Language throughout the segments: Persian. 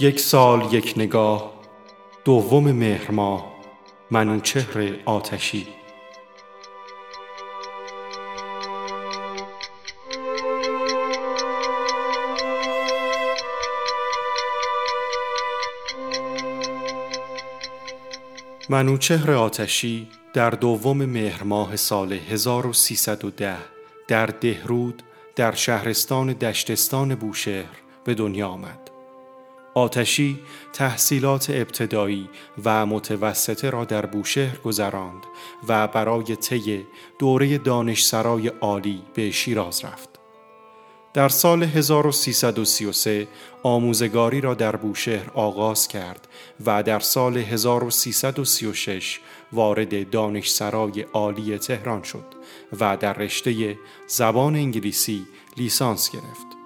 یک سال یک نگاه دوم مهر ماه منوچهر آتشی منوچهر آتشی در دوم مهر ماه سال 1310 در دهرود در شهرستان دشتستان بوشهر به دنیا آمد. آتشی تحصیلات ابتدایی و متوسطه را در بوشهر گذراند و برای طی دوره دانشسرای عالی به شیراز رفت. در سال 1333 آموزگاری را در بوشهر آغاز کرد و در سال 1336 وارد دانشسرای عالی تهران شد و در رشته زبان انگلیسی لیسانس گرفت.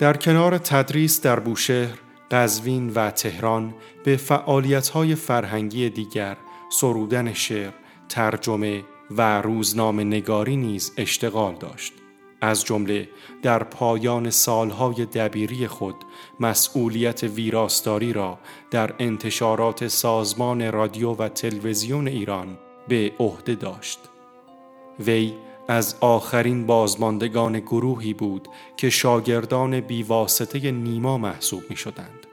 در کنار تدریس در بوشهر، قزوین و تهران به فعالیت‌های فرهنگی دیگر سرودن شعر، ترجمه و روزنامه نگاری نیز اشتغال داشت. از جمله در پایان سالهای دبیری خود مسئولیت ویراستاری را در انتشارات سازمان رادیو و تلویزیون ایران به عهده داشت. وی از آخرین بازماندگان گروهی بود که شاگردان بیواسطه نیما محسوب می شدند.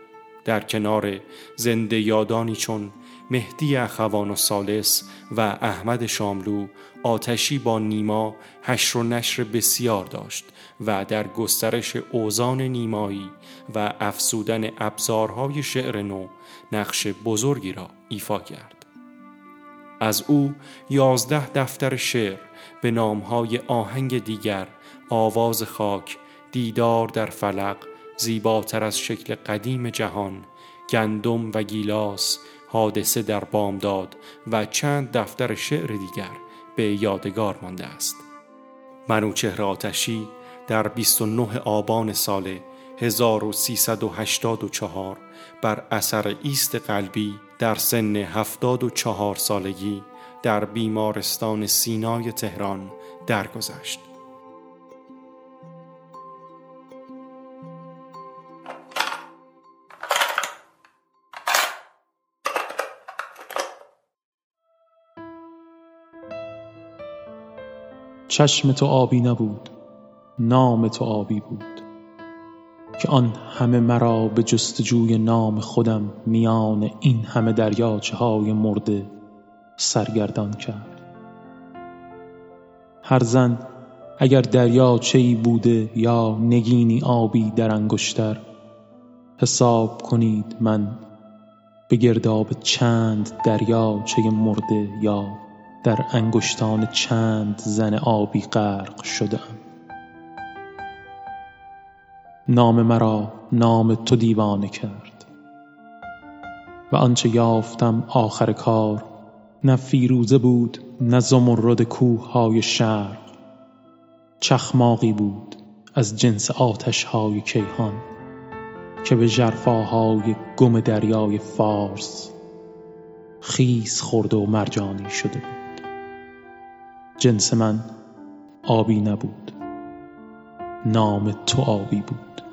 در کنار زنده یادانی چون مهدی اخوان و سالس و احمد شاملو آتشی با نیما هشر و نشر بسیار داشت و در گسترش اوزان نیمایی و افسودن ابزارهای شعر نو نقش بزرگی را ایفا کرد. از او یازده دفتر شعر به نامهای آهنگ دیگر آواز خاک دیدار در فلق زیباتر از شکل قدیم جهان گندم و گیلاس حادثه در بامداد و چند دفتر شعر دیگر به یادگار مانده است. منوچهر آتشی در 29 آبان سال 1384 بر اثر ایست قلبی در سن 74 سالگی در بیمارستان سینای تهران درگذشت. چشم تو آبی نبود نام تو آبی بود که آن همه مرا به جستجوی نام خودم میان این همه دریاچه های مرده سرگردان کرد. هر زن اگر دریاچه ای بوده یا نگینی آبی در انگشتر حساب کنید من به گرداب چند دریاچه مرده یا در انگشتان چند زن آبی غرق شدم نام مرا نام تو دیوانه کرد. و آنچه یافتم آخر کار نه فیروزه بود نه زمرد کوههای شرق. چخماقی بود از جنس آتشهای کیهان که به ژرفاهای گم دریای فارس خیس خورده و مرجانی شده بود. جنس من آبی نبود. نام تو آبی بود.